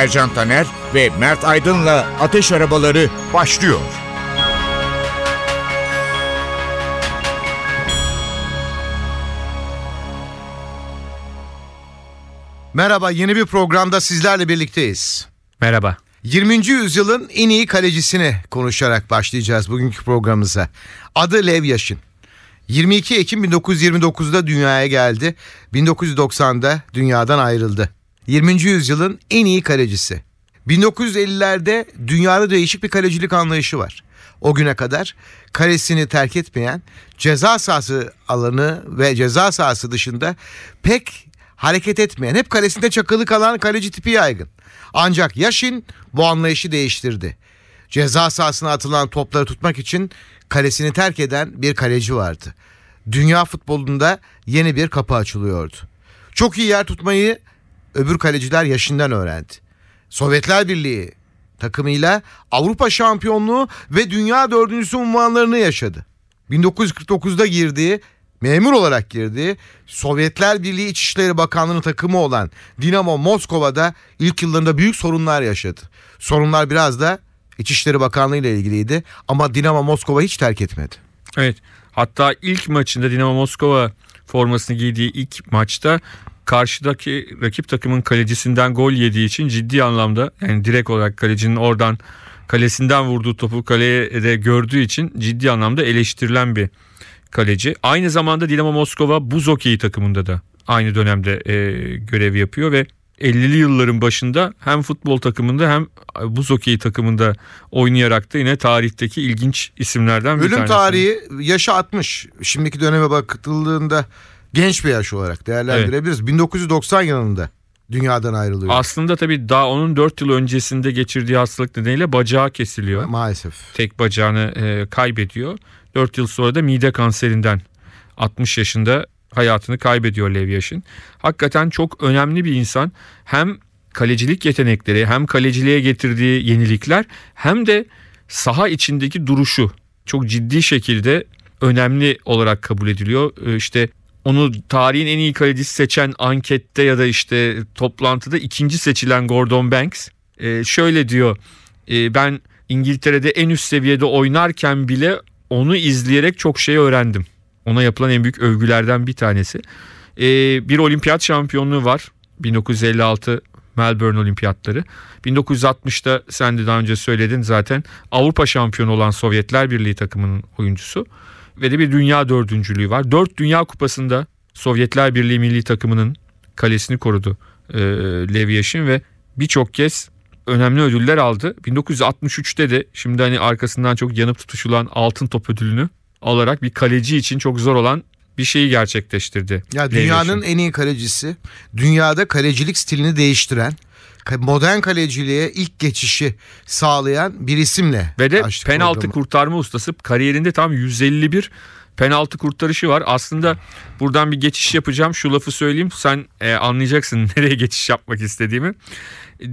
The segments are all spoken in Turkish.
Ercan Taner ve Mert Aydın'la Ateş Arabaları başlıyor. Merhaba, yeni bir programda sizlerle birlikteyiz. Merhaba. 20. yüzyılın en iyi kalecisini konuşarak başlayacağız bugünkü programımıza. Adı Lev Yaşin. 22 Ekim 1929'da dünyaya geldi. 1990'da dünyadan ayrıldı. 20. yüzyılın en iyi kalecisi. 1950'lerde dünyada değişik bir kalecilik anlayışı var. O güne kadar kalesini terk etmeyen, ceza sahası alanı ve ceza sahası dışında pek hareket etmeyen, hep kalesinde çakılı kalan kaleci tipi yaygın. Ancak Yaşin bu anlayışı değiştirdi. Ceza sahasına atılan topları tutmak için kalesini terk eden bir kaleci vardı. Dünya futbolunda yeni bir kapı açılıyordu. Çok iyi yer tutmayı öbür kaleciler Yaşin'den öğrendi. Sovyetler Birliği takımıyla Avrupa şampiyonluğu ve dünya dördüncüsü unvanlarını yaşadı. 1949'da girdiği memur olarak girdiği Sovyetler Birliği İçişleri Bakanlığı takımı olan Dinamo Moskova'da ilk yıllarında büyük sorunlar yaşadı. Sorunlar biraz da İçişleri Bakanlığı ile ilgiliydi ama Dinamo Moskova hiç terk etmedi. Evet. Hatta ilk maçında Dinamo Moskova formasını giydiği ilk maçta karşıdaki rakip takımın kalecisinden gol yediği için ciddi anlamda yani direkt olarak kalecinin oradan kalesinden vurduğu topu kaleye de gördüğü için ciddi anlamda eleştirilen bir kaleci. Aynı zamanda Dinamo Moskova buz hokeyi takımında da aynı dönemde e, görev yapıyor ve 50'li yılların başında hem futbol takımında hem buz hokeyi takımında oynayarak da yine tarihteki ilginç isimlerden bir Ölüm tanesi. tarihi yaşı 60. Şimdiki döneme bakıldığında genç bir yaş olarak değerlendirebiliriz. 1990 yılında dünyadan ayrılıyor. Aslında tabii daha onun 4 yıl öncesinde geçirdiği hastalık nedeniyle bacağı kesiliyor. Maalesef. Tek bacağını e, kaybediyor. 4 yıl sonra da mide kanserinden 60 yaşında hayatını kaybediyor Lev Yashin. Hakikaten çok önemli bir insan. Hem kalecilik yetenekleri hem kaleciliğe getirdiği yenilikler hem de saha içindeki duruşu çok ciddi şekilde önemli olarak kabul ediliyor. Ee, İşte onu tarihin en iyi kalecisi seçen ankette ya da işte toplantıda ikinci seçilen Gordon Banks e, şöyle diyor. E, ben İngiltere'de en üst seviyede oynarken bile onu izleyerek çok şey öğrendim. Ona yapılan en büyük övgülerden bir tanesi. E, bir olimpiyat şampiyonluğu var. 1956 Melbourne Olimpiyatları. 1960'da sen de daha önce söyledin zaten Avrupa şampiyonu olan Sovyetler Birliği takımının oyuncusu ve de bir dünya dördüncülüğü var. Dört dünya kupasında Sovyetler Birliği milli takımının kalesini korudu e, Lev Yashin ve birçok kez önemli ödüller aldı. 1963'te de şimdi hani arkasından çok yanıp tutuşulan altın top ödülünü alarak bir kaleci için çok zor olan bir şeyi gerçekleştirdi. Ya Lev dünyanın Yashin. en iyi kalecisi, dünyada kalecilik stilini değiştiren, modern kaleciliğe ilk geçişi sağlayan bir isimle Ve de penaltı programı. kurtarma ustası kariyerinde tam 151 penaltı kurtarışı var. Aslında buradan bir geçiş yapacağım. Şu lafı söyleyeyim. Sen e, anlayacaksın nereye geçiş yapmak istediğimi.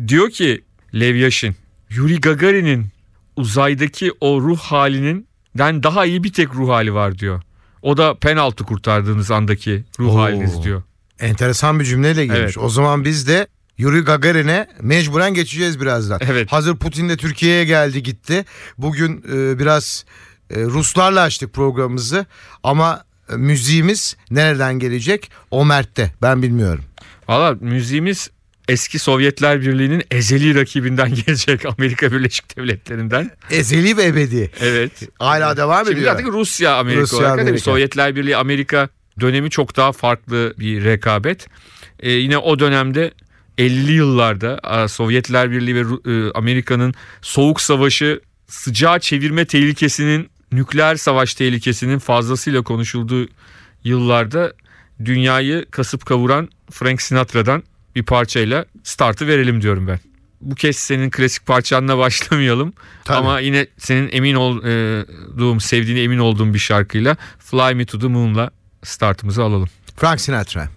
Diyor ki Lev Yashin, Yuri Gagarin'in uzaydaki o ruh halinin den daha iyi bir tek ruh hali var diyor. O da penaltı kurtardığınız andaki ruh Oo. haliniz diyor. Enteresan bir cümleyle girmiş. Evet. O zaman biz de Yuri Gagarin'e mecburen geçeceğiz birazdan. Evet. Hazır Putin de Türkiye'ye geldi gitti. Bugün e, biraz e, Ruslarla açtık programımızı ama e, müziğimiz nereden gelecek? O Mert'te ben bilmiyorum. Valla müziğimiz eski Sovyetler Birliği'nin ezeli rakibinden gelecek Amerika Birleşik Devletleri'nden. Ezeli ve ebedi. Evet. Hala devam Şimdi ediyor. artık Rusya Amerika Rusya, olarak. Tabii Amerika. Sovyetler Birliği Amerika dönemi çok daha farklı bir rekabet. Ee, yine o dönemde 50'li yıllarda Sovyetler Birliği ve e, Amerika'nın soğuk savaşı sıcağa çevirme tehlikesinin nükleer savaş tehlikesinin fazlasıyla konuşulduğu yıllarda dünyayı kasıp kavuran Frank Sinatra'dan bir parçayla startı verelim diyorum ben. Bu kez senin klasik parçanla başlamayalım. Tabii. Ama yine senin emin olduğum, sevdiğine emin olduğum bir şarkıyla Fly Me to the Moon'la startımızı alalım. Frank Sinatra.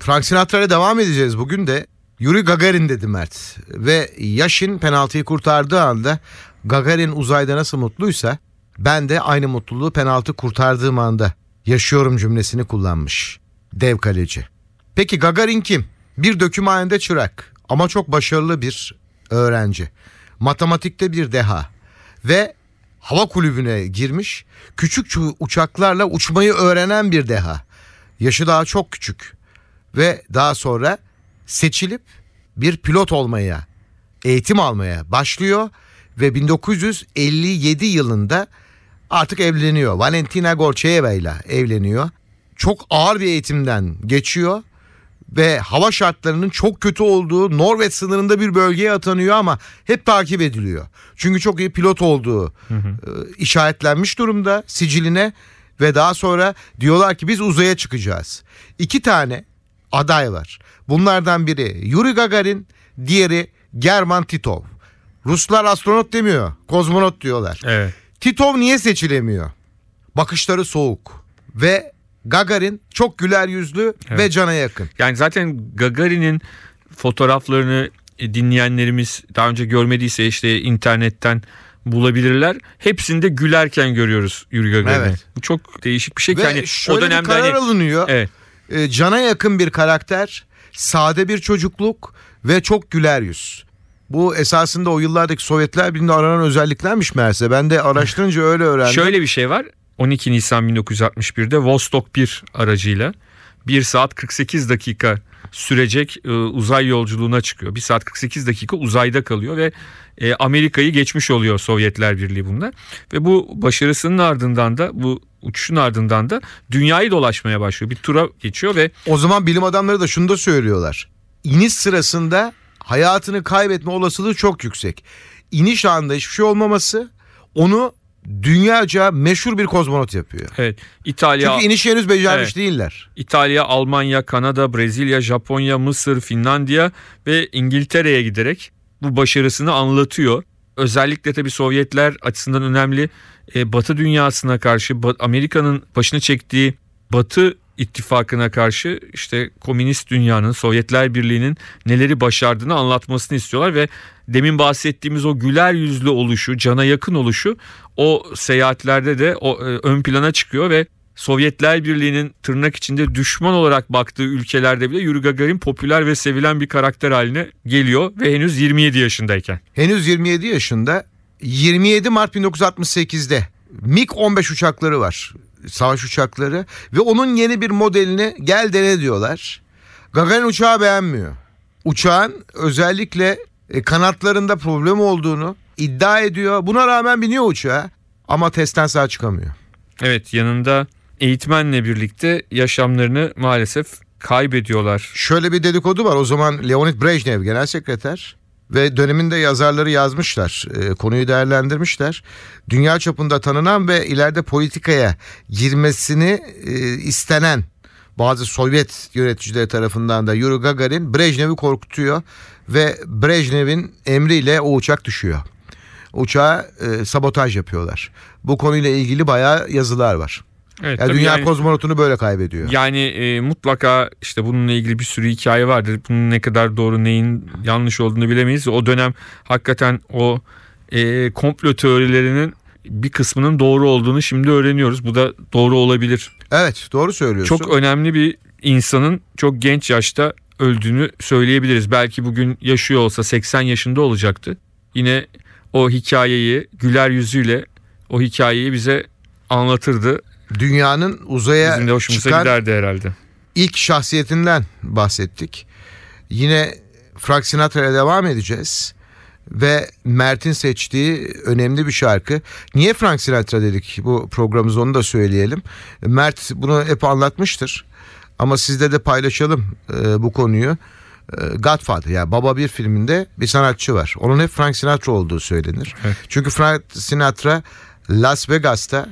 Frank Sinatra'ya devam edeceğiz bugün de. Yuri Gagarin dedi Mert. Ve Yaşin penaltıyı kurtardığı anda Gagarin uzayda nasıl mutluysa ben de aynı mutluluğu penaltı kurtardığım anda yaşıyorum cümlesini kullanmış. Dev kaleci. Peki Gagarin kim? Bir dökümhanede çırak ama çok başarılı bir öğrenci. Matematikte bir deha ve hava kulübüne girmiş. Küçük uçaklarla uçmayı öğrenen bir deha. Yaşı daha çok küçük ve daha sonra seçilip bir pilot olmaya, eğitim almaya başlıyor ve 1957 yılında artık evleniyor. Valentina Gorcheva ile evleniyor. Çok ağır bir eğitimden geçiyor ve hava şartlarının çok kötü olduğu Norveç sınırında bir bölgeye atanıyor ama hep takip ediliyor. Çünkü çok iyi pilot olduğu e, işaretlenmiş durumda siciline ve daha sonra diyorlar ki biz uzaya çıkacağız. İki tane aday var. Bunlardan biri Yuri Gagarin, diğeri German Titov. Ruslar astronot demiyor, kozmonot diyorlar. Evet. Titov niye seçilemiyor? Bakışları soğuk ve Gagarin çok güler yüzlü ve cana yakın. Yani zaten Gagarin'in fotoğraflarını dinleyenlerimiz daha önce görmediyse işte internetten bulabilirler. Hepsinde gülerken görüyoruz Yuri Gagarin'i. Evet. Bu çok değişik bir şey Ve hani şöyle o dönemde bir karar hani alınıyor. evet. Ee, cana yakın bir karakter, sade bir çocukluk ve çok güler yüz. Bu esasında o yıllardaki Sovyetler Birliği'nde aranan özelliklermiş meğerse. Ben de araştırınca öyle öğrendim. Şöyle bir şey var. 12 Nisan 1961'de Vostok 1 aracıyla 1 saat 48 dakika sürecek e, uzay yolculuğuna çıkıyor. 1 saat 48 dakika uzayda kalıyor ve e, Amerika'yı geçmiş oluyor Sovyetler Birliği bunda. Ve bu başarısının ardından da bu uçuşun ardından da dünyayı dolaşmaya başlıyor. Bir tura geçiyor ve O zaman bilim adamları da şunu da söylüyorlar. İniş sırasında hayatını kaybetme olasılığı çok yüksek. İniş anında hiçbir şey olmaması onu dünyaca meşhur bir kozmonot yapıyor. evet İtalya Çünkü inişi henüz becermiş Evet. değiller. İtalya, Almanya, Kanada, Brezilya, Japonya, Mısır, Finlandiya ve İngiltere'ye giderek bu başarısını anlatıyor. Özellikle tabii Sovyetler açısından önemli e, Batı dünyasına karşı Amerika'nın başını çektiği Batı ittifakına karşı işte komünist dünyanın, Sovyetler Birliği'nin neleri başardığını anlatmasını istiyorlar ve demin bahsettiğimiz o güler yüzlü oluşu, cana yakın oluşu o seyahatlerde de o e, ön plana çıkıyor ve Sovyetler Birliği'nin tırnak içinde düşman olarak baktığı ülkelerde bile Yuri Gagarin popüler ve sevilen bir karakter haline geliyor ve henüz 27 yaşındayken. Henüz 27 yaşında 27 Mart 1968'de MiG-15 uçakları var. Savaş uçakları ve onun yeni bir modelini gel dene diyorlar. Gagarin uçağı beğenmiyor. Uçağın özellikle e, kanatlarında problem olduğunu iddia ediyor. Buna rağmen biniyor uçağa ama testten sağ çıkamıyor. Evet yanında eğitmenle birlikte yaşamlarını maalesef kaybediyorlar. Şöyle bir dedikodu var. O zaman Leonid Brejnev genel sekreter ve döneminde yazarları yazmışlar. E, konuyu değerlendirmişler. Dünya çapında tanınan ve ileride politikaya girmesini e, istenen bazı Sovyet yöneticileri tarafından da Yuri Gagarin Brejnev'i korkutuyor ve Brejnev'in emriyle o uçak düşüyor. Uçağa e, sabotaj yapıyorlar. Bu konuyla ilgili bayağı yazılar var. Evet, yani dünya yani, kozmonotunu böyle kaybediyor. Yani e, mutlaka işte bununla ilgili bir sürü hikaye vardır. Bunun ne kadar doğru neyin yanlış olduğunu bilemeyiz. O dönem hakikaten o e, komplo teorilerinin bir kısmının doğru olduğunu şimdi öğreniyoruz. Bu da doğru olabilir. Evet doğru söylüyorsun. Çok önemli bir insanın çok genç yaşta öldüğünü söyleyebiliriz. Belki bugün yaşıyor olsa 80 yaşında olacaktı. Yine o hikayeyi güler yüzüyle o hikayeyi bize anlatırdı dünyanın uzaya Bizim de hoşumuza çıkan giderdi herhalde. ilk şahsiyetinden bahsettik. Yine Frank Sinatra'ya devam edeceğiz. Ve Mert'in seçtiği önemli bir şarkı. Niye Frank Sinatra dedik bu programımızı onu da söyleyelim. Mert bunu hep anlatmıştır. Ama sizde de paylaşalım e, bu konuyu. E, Godfather yani Baba bir filminde bir sanatçı var. Onun hep Frank Sinatra olduğu söylenir. Evet. Çünkü Frank Sinatra Las Vegas'ta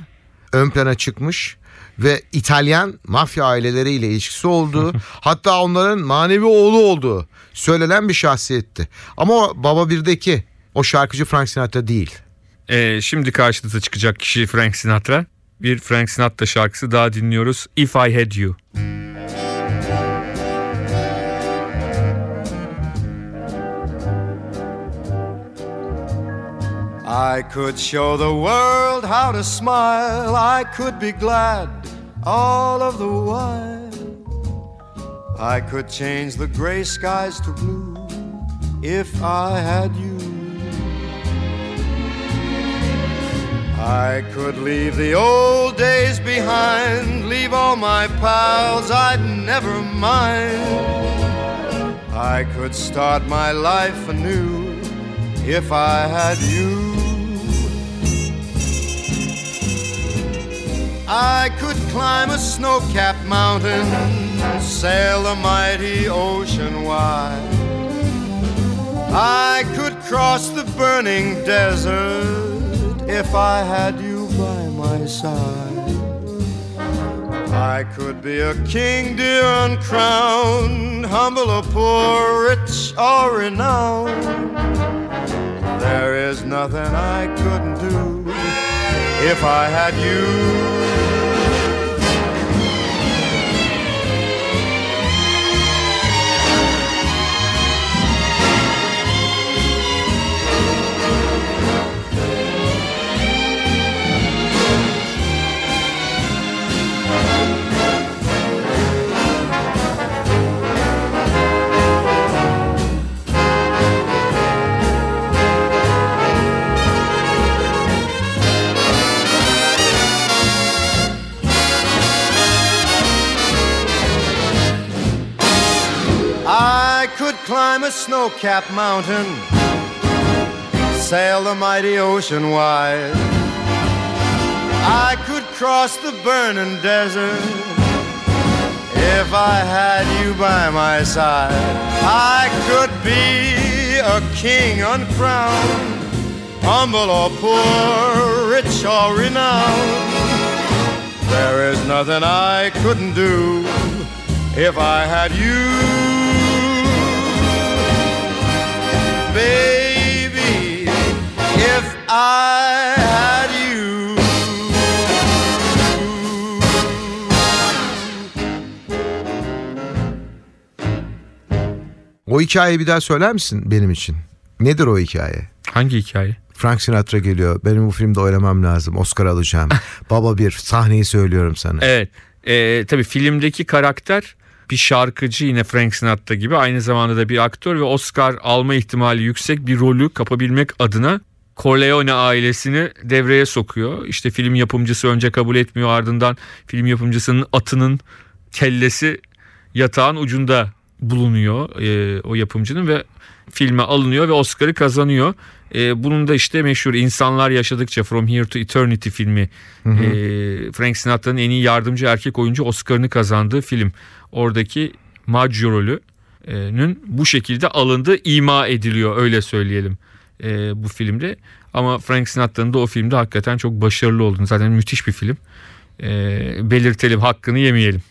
ön plana çıkmış ve İtalyan mafya aileleriyle ilişkisi olduğu hatta onların manevi oğlu olduğu söylenen bir şahsiyetti. Ama o Baba Bir'deki o şarkıcı Frank Sinatra değil. Ee, şimdi karşınıza çıkacak kişi Frank Sinatra. Bir Frank Sinatra şarkısı daha dinliyoruz. If I Had You. I could show the world how to smile. I could be glad all of the while. I could change the gray skies to blue if I had you. I could leave the old days behind, leave all my pals, I'd never mind. I could start my life anew if I had you. I could climb a snow capped mountain, sail the mighty ocean wide. I could cross the burning desert if I had you by my side. I could be a king, dear, uncrowned, humble or poor, rich or renowned. There is nothing I couldn't do if I had you. A snow capped mountain, sail the mighty ocean wide. I could cross the burning desert if I had you by my side. I could be a king uncrowned, humble or poor, rich or renowned. There is nothing I couldn't do if I had you baby, if I had you. O hikayeyi bir daha söyler misin benim için? Nedir o hikaye? Hangi hikaye? Frank Sinatra geliyor. Benim bu filmde oynamam lazım. Oscar alacağım. Baba bir sahneyi söylüyorum sana. Evet. E, tabii filmdeki karakter bir şarkıcı yine Frank Sinatra gibi aynı zamanda da bir aktör ve Oscar alma ihtimali yüksek bir rolü kapabilmek adına Corleone ailesini devreye sokuyor. İşte film yapımcısı önce kabul etmiyor ardından film yapımcısının atının kellesi yatağın ucunda bulunuyor e, o yapımcının ve filme alınıyor ve Oscar'ı kazanıyor. E, bunun da işte meşhur insanlar yaşadıkça From Here to Eternity filmi hı hı. E, Frank Sinatra'nın en iyi yardımcı erkek oyuncu Oscar'ını kazandığı film. Oradaki Maggio bu şekilde alındığı ima ediliyor öyle söyleyelim e, bu filmde. Ama Frank Sinatra'nın da o filmde hakikaten çok başarılı olduğunu zaten müthiş bir film. E, belirtelim hakkını yemeyelim.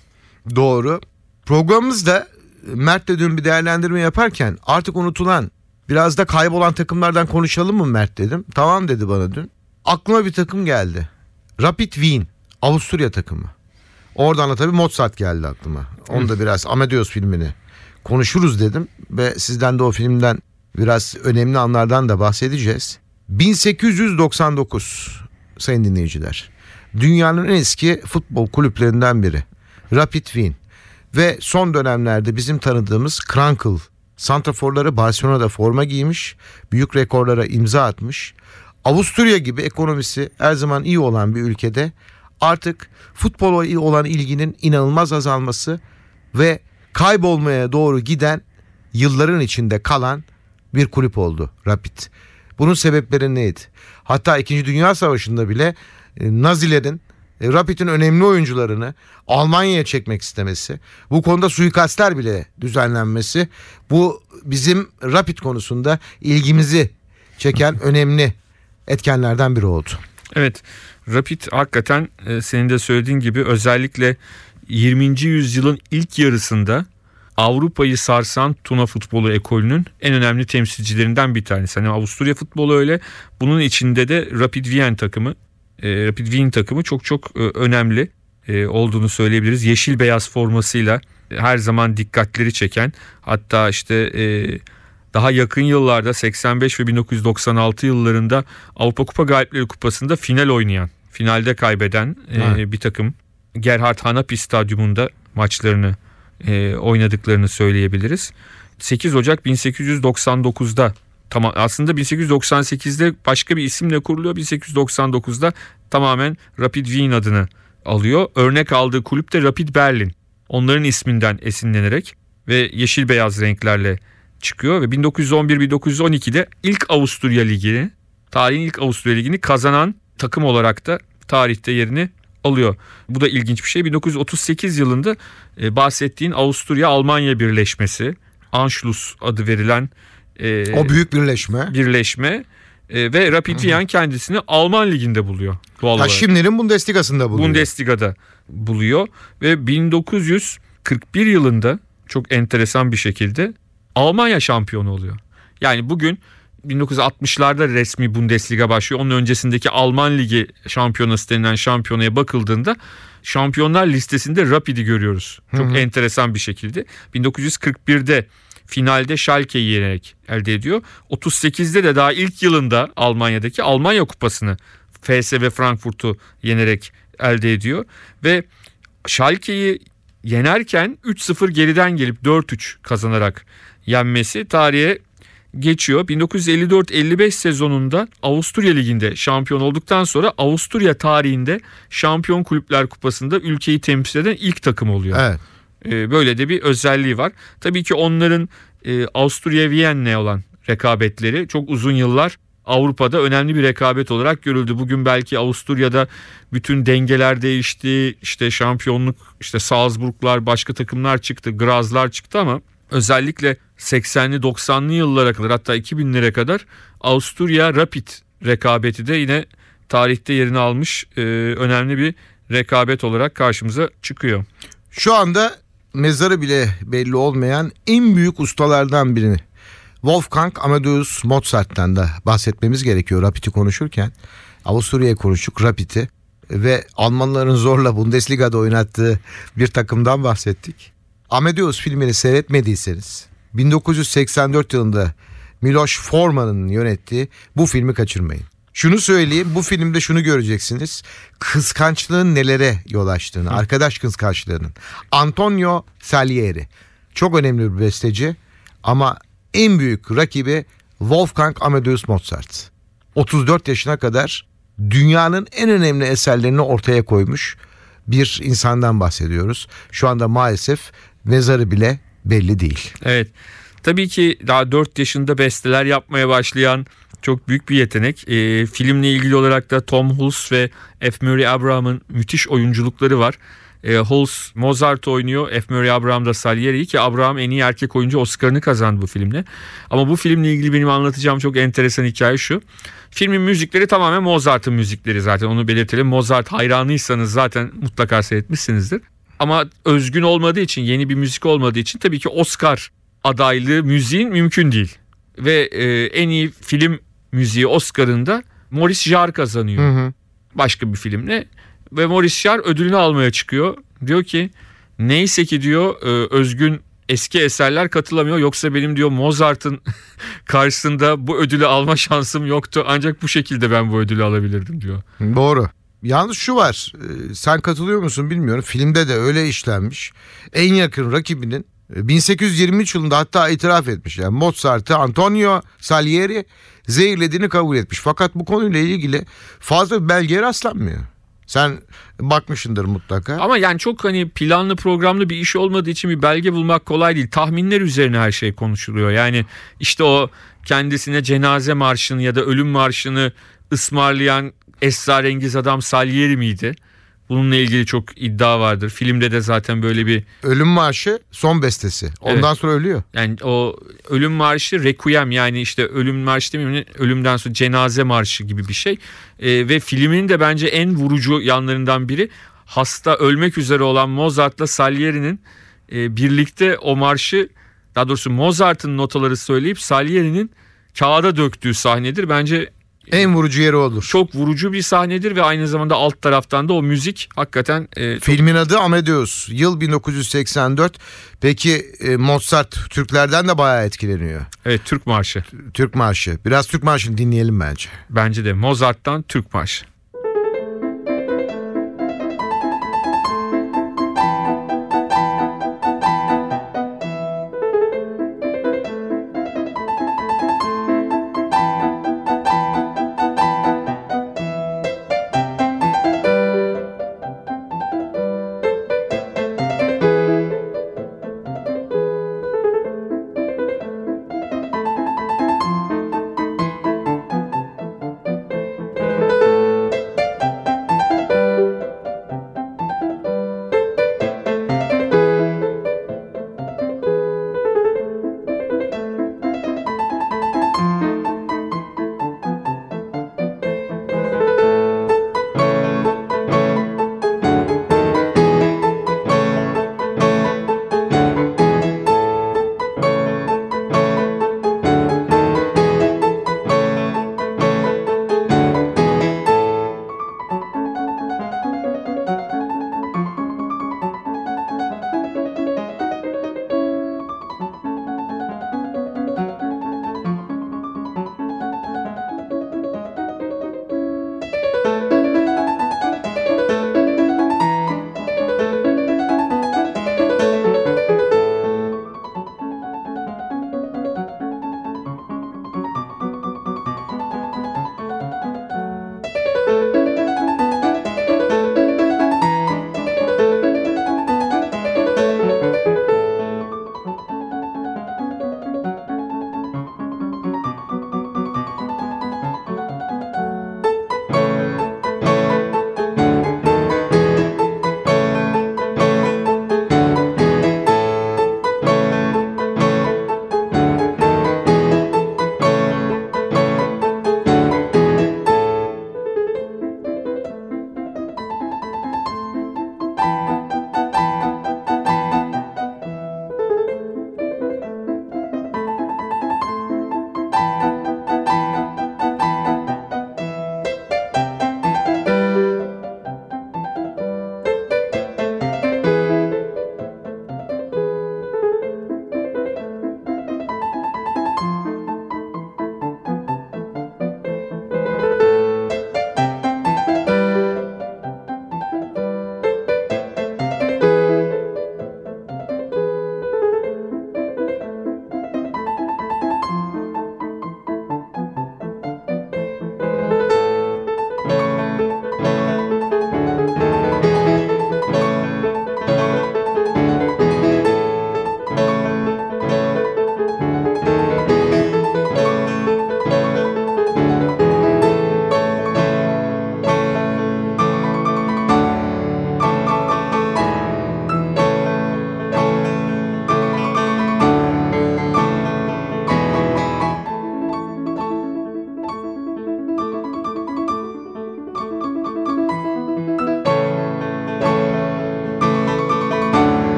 Doğru. Programımızda Mert'le dün bir değerlendirme yaparken artık unutulan biraz da kaybolan takımlardan konuşalım mı Mert dedim. Tamam dedi bana dün. Aklıma bir takım geldi. Rapid Wien Avusturya takımı. Oradan da tabii Mozart geldi aklıma. Onu da biraz Amadeus filmini konuşuruz dedim ve sizden de o filmden biraz önemli anlardan da bahsedeceğiz. 1899 sayın dinleyiciler. Dünyanın en eski futbol kulüplerinden biri. Rapid Wien. Ve son dönemlerde bizim tanıdığımız Krankel. Santraforları Barcelona'da forma giymiş. Büyük rekorlara imza atmış. Avusturya gibi ekonomisi her zaman iyi olan bir ülkede artık futbola olan ilginin inanılmaz azalması ve kaybolmaya doğru giden yılların içinde kalan bir kulüp oldu Rapid. Bunun sebepleri neydi? Hatta 2. Dünya Savaşı'nda bile e, Nazilerin e, Rapid'in önemli oyuncularını Almanya'ya çekmek istemesi, bu konuda suikastler bile düzenlenmesi, bu bizim Rapid konusunda ilgimizi çeken önemli etkenlerden biri oldu. Evet, Rapid hakikaten e, senin de söylediğin gibi özellikle 20. yüzyılın ilk yarısında Avrupa'yı sarsan Tuna futbolu ekolünün en önemli temsilcilerinden bir tanesi. Hani Avusturya futbolu öyle. Bunun içinde de Rapid Wien takımı, e, Rapid Wien takımı çok çok e, önemli e, olduğunu söyleyebiliriz. Yeşil beyaz formasıyla her zaman dikkatleri çeken hatta işte e, daha yakın yıllarda 85 ve 1996 yıllarında Avrupa Kupa Galipleri Kupası'nda final oynayan, finalde kaybeden e, bir takım. Gerhard Hanapi Stadyumunda maçlarını e, oynadıklarını söyleyebiliriz. 8 Ocak 1899'da tamam aslında 1898'de başka bir isimle kuruluyor. 1899'da tamamen Rapid Wien adını alıyor. Örnek aldığı kulüp de Rapid Berlin. Onların isminden esinlenerek ve yeşil beyaz renklerle çıkıyor ve 1911-1912'de ilk Avusturya Ligi'ni, tarihin ilk Avusturya Ligi'ni kazanan takım olarak da tarihte yerini alıyor. Bu da ilginç bir şey. 1938 yılında e, bahsettiğin Avusturya-Almanya birleşmesi, Anschluss adı verilen e, o büyük birleşme. Birleşme e, ve Rapid Wien kendisini Alman liginde buluyor. Doğal olarak. şimdinin Bundesliga'sında buluyor. Bundesliga'da buluyor ve 1941 yılında çok enteresan bir şekilde Almanya şampiyonu oluyor. Yani bugün 1960'larda resmi Bundesliga başlıyor. Onun öncesindeki Alman Ligi şampiyonası denilen şampiyonaya bakıldığında şampiyonlar listesinde Rapid'i görüyoruz. Çok hı hı. enteresan bir şekilde. 1941'de finalde Schalke'yi yenerek elde ediyor. 38'de de daha ilk yılında Almanya'daki Almanya Kupası'nı FSV Frankfurt'u yenerek elde ediyor ve Schalke'yi yenerken 3-0 geriden gelip 4-3 kazanarak yenmesi tarihe geçiyor. 1954-55 sezonunda Avusturya Ligi'nde şampiyon olduktan sonra Avusturya tarihinde Şampiyon Kulüpler Kupası'nda ülkeyi temsil eden ilk takım oluyor. Evet. Ee, böyle de bir özelliği var. Tabii ki onların e, Avusturya Viyen'le olan rekabetleri çok uzun yıllar Avrupa'da önemli bir rekabet olarak görüldü. Bugün belki Avusturya'da bütün dengeler değişti. İşte şampiyonluk işte Salzburglar başka takımlar çıktı. Grazlar çıktı ama özellikle 80'li 90'lı yıllara kadar hatta 2000'lere kadar Avusturya Rapid rekabeti de yine tarihte yerini almış e, önemli bir rekabet olarak karşımıza çıkıyor. Şu anda mezarı bile belli olmayan en büyük ustalardan birini Wolfgang Amadeus Mozart'tan da bahsetmemiz gerekiyor Rapid'i konuşurken. Avusturya'yı konuştuk Rapid'i ve Almanların zorla Bundesliga'da oynattığı bir takımdan bahsettik. Amadeus filmini seyretmediyseniz 1984 yılında Miloš Forman'ın yönettiği bu filmi kaçırmayın. Şunu söyleyeyim bu filmde şunu göreceksiniz. Kıskançlığın nelere yol açtığını, arkadaş kıskançlığının. Antonio Salieri çok önemli bir besteci ama en büyük rakibi Wolfgang Amadeus Mozart. 34 yaşına kadar dünyanın en önemli eserlerini ortaya koymuş bir insandan bahsediyoruz. Şu anda maalesef mezarı bile belli değil. Evet. Tabii ki daha 4 yaşında besteler yapmaya başlayan çok büyük bir yetenek. E, filmle ilgili olarak da Tom Hulce ve F. Murray Abraham'ın müthiş oyunculukları var. E, Hulce Mozart oynuyor. F. Murray Abraham da Salieri'yi ki Abraham en iyi erkek oyuncu Oscar'ını kazandı bu filmle. Ama bu filmle ilgili benim anlatacağım çok enteresan hikaye şu. Filmin müzikleri tamamen Mozart'ın müzikleri zaten onu belirtelim. Mozart hayranıysanız zaten mutlaka seyretmişsinizdir. Ama özgün olmadığı için yeni bir müzik olmadığı için tabii ki Oscar adaylığı müziğin mümkün değil. Ve e, en iyi film müziği Oscar'ında Maurice Jarre kazanıyor. Hı hı. Başka bir filmle. Ve Maurice Jarre ödülünü almaya çıkıyor. Diyor ki neyse ki diyor e, özgün eski eserler katılamıyor. Yoksa benim diyor Mozart'ın karşısında bu ödülü alma şansım yoktu. Ancak bu şekilde ben bu ödülü alabilirdim diyor. Doğru. Yalnız şu var e, sen katılıyor musun bilmiyorum filmde de öyle işlenmiş. En yakın rakibinin 1823 e, yılında hatta itiraf etmiş yani Mozart'ı Antonio Salieri zehirlediğini kabul etmiş. Fakat bu konuyla ilgili fazla bir belgeye rastlanmıyor. Sen bakmışındır mutlaka. Ama yani çok hani planlı programlı bir iş olmadığı için bir belge bulmak kolay değil. Tahminler üzerine her şey konuşuluyor. Yani işte o kendisine cenaze marşını ya da ölüm marşını ısmarlayan esrarengiz adam Salieri miydi? Bununla ilgili çok iddia vardır. Filmde de zaten böyle bir... Ölüm Marşı son bestesi. Ondan evet. sonra ölüyor. Yani o Ölüm Marşı Requiem yani işte Ölüm Marşı demeyeyim ölümden sonra cenaze marşı gibi bir şey. ee, ve filmin de bence en vurucu yanlarından biri hasta ölmek üzere olan Mozart'la Salieri'nin e, birlikte o marşı daha doğrusu Mozart'ın notaları söyleyip Salieri'nin kağıda döktüğü sahnedir. Bence en vurucu yeri olur. Çok vurucu bir sahnedir ve aynı zamanda alt taraftan da o müzik hakikaten... E, Filmin adı Amadeus. Yıl 1984. Peki e, Mozart Türklerden de bayağı etkileniyor. Evet Türk Marşı. Türk Marşı. Biraz Türk Marşı'nı dinleyelim bence. Bence de Mozart'tan Türk Marşı.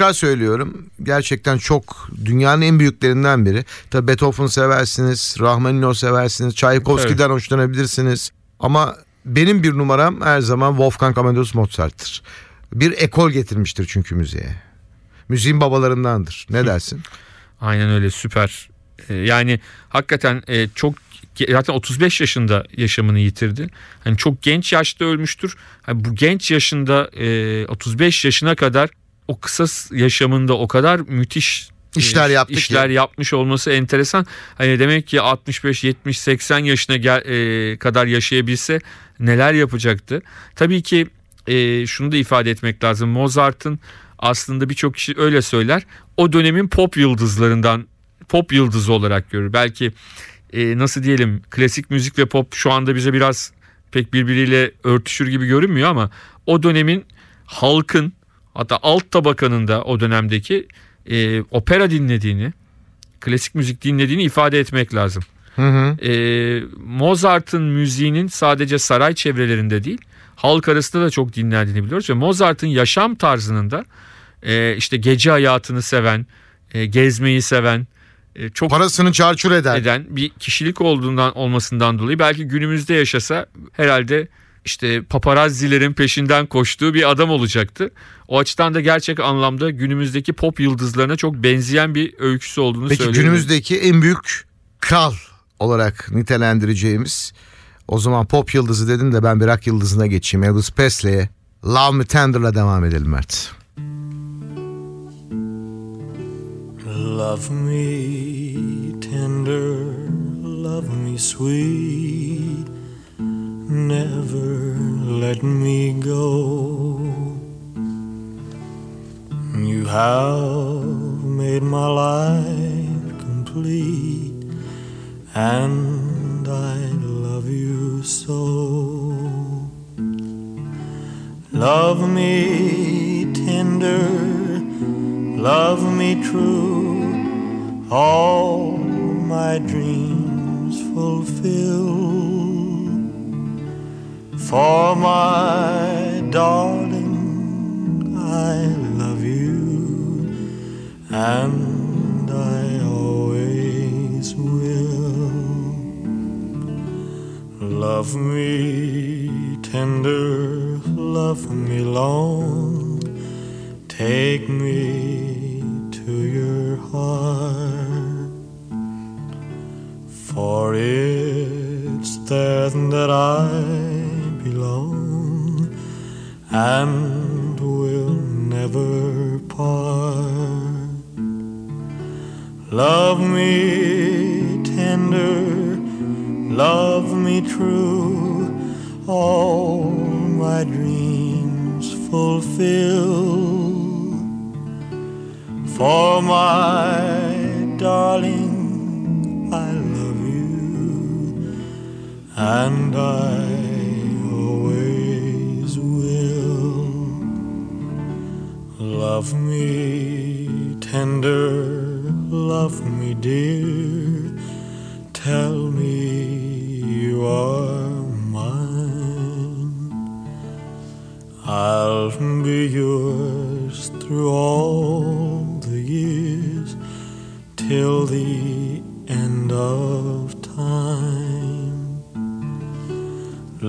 Tekrar söylüyorum gerçekten çok dünyanın en büyüklerinden biri. Tabi Beethoven seversiniz, Rahmaninov seversiniz, Tchaikovsky'den hoşlanabilirsiniz. Ama benim bir numaram her zaman Wolfgang Amadeus Mozart'tır. Bir ekol getirmiştir çünkü müziğe. Müziğin babalarındandır. Ne dersin? Aynen öyle süper. Ee, yani hakikaten e, çok zaten 35 yaşında yaşamını yitirdi. Hani çok genç yaşta ölmüştür. Hani bu genç yaşında e, 35 yaşına kadar o kısa yaşamında o kadar müthiş işler yaptı işler ki. yapmış olması enteresan. Hani demek ki 65 70 80 yaşına gel, e, kadar yaşayabilse neler yapacaktı. Tabii ki e, şunu da ifade etmek lazım. Mozart'ın aslında birçok kişi öyle söyler. O dönemin pop yıldızlarından pop yıldızı olarak görür. Belki e, nasıl diyelim klasik müzik ve pop şu anda bize biraz pek birbiriyle örtüşür gibi görünmüyor ama o dönemin halkın hatta alt tabakanın da o dönemdeki e, opera dinlediğini, klasik müzik dinlediğini ifade etmek lazım. Hı hı. E, Mozart'ın müziğinin sadece saray çevrelerinde değil, halk arasında da çok dinlendiğini biliyoruz ve Mozart'ın yaşam tarzının da e, işte gece hayatını seven, e, gezmeyi seven, e, çok Parasını çarçur eden. eden bir kişilik olduğundan olmasından dolayı belki günümüzde yaşasa herhalde işte paparazzilerin peşinden koştuğu bir adam olacaktı. O açıdan da gerçek anlamda günümüzdeki pop yıldızlarına çok benzeyen bir öyküsü olduğunu Peki söyleyebilirim. günümüzdeki en büyük kral olarak nitelendireceğimiz o zaman pop yıldızı dedin de ben bir rock yıldızına geçeyim. Elvis Presley'e Love Me Tender'la devam edelim Mert. Love me tender, love me sweet, never let me go. You have I belong and will never part. Love me tender, love me true, all my dreams fulfill. For my darling, and I always will. Love me tender, love me dear, tell me you are mine. I'll be yours through all the years till the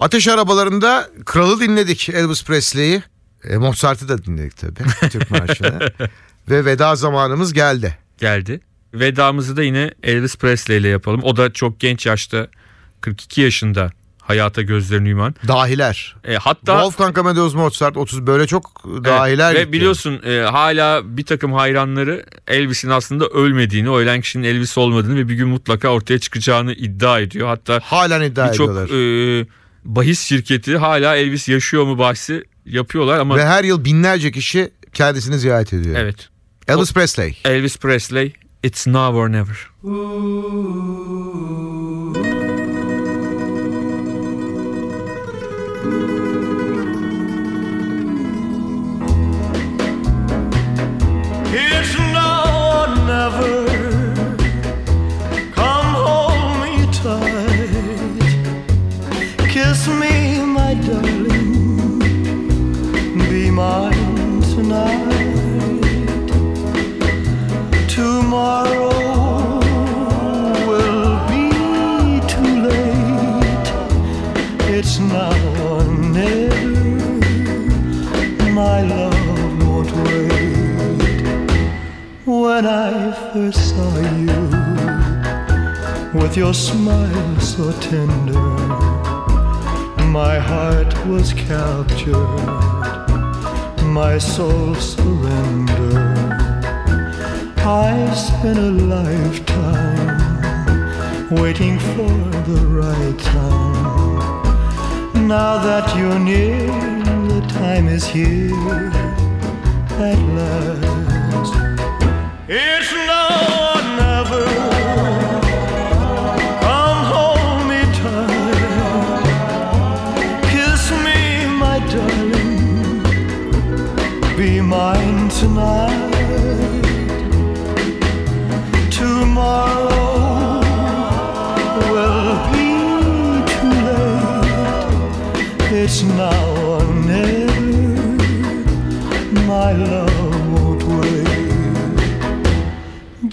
Ateş arabalarında kralı dinledik Elvis Presley'i. E, Mozart'ı da dinledik tabii Türk marşını. Ve veda zamanımız geldi. geldi. Vedamızı da yine Elvis Presley ile yapalım. O da çok genç yaşta 42 yaşında hayata gözlerini yuman. Dahiler. E, hatta Wolfgang Amadeus Mozart 30 böyle çok dahiler Evet, gitti. ve biliyorsun e, hala bir takım hayranları Elvis'in aslında ölmediğini, o ölen kişinin Elvis olmadığını ve bir gün mutlaka ortaya çıkacağını iddia ediyor. Hatta Halen iddia birçok ediyorlar. e, bahis şirketi hala Elvis yaşıyor mu bahsi yapıyorlar ama Ve her yıl binlerce kişi kendisini ziyaret ediyor. evet Elvis Presley. Elvis Presley It's Now or Never. It's your smile so tender, my heart was captured, my soul surrendered. I spent a lifetime waiting for the right time. Now that you're near, the time is here at last. It's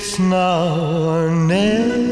It's now or never.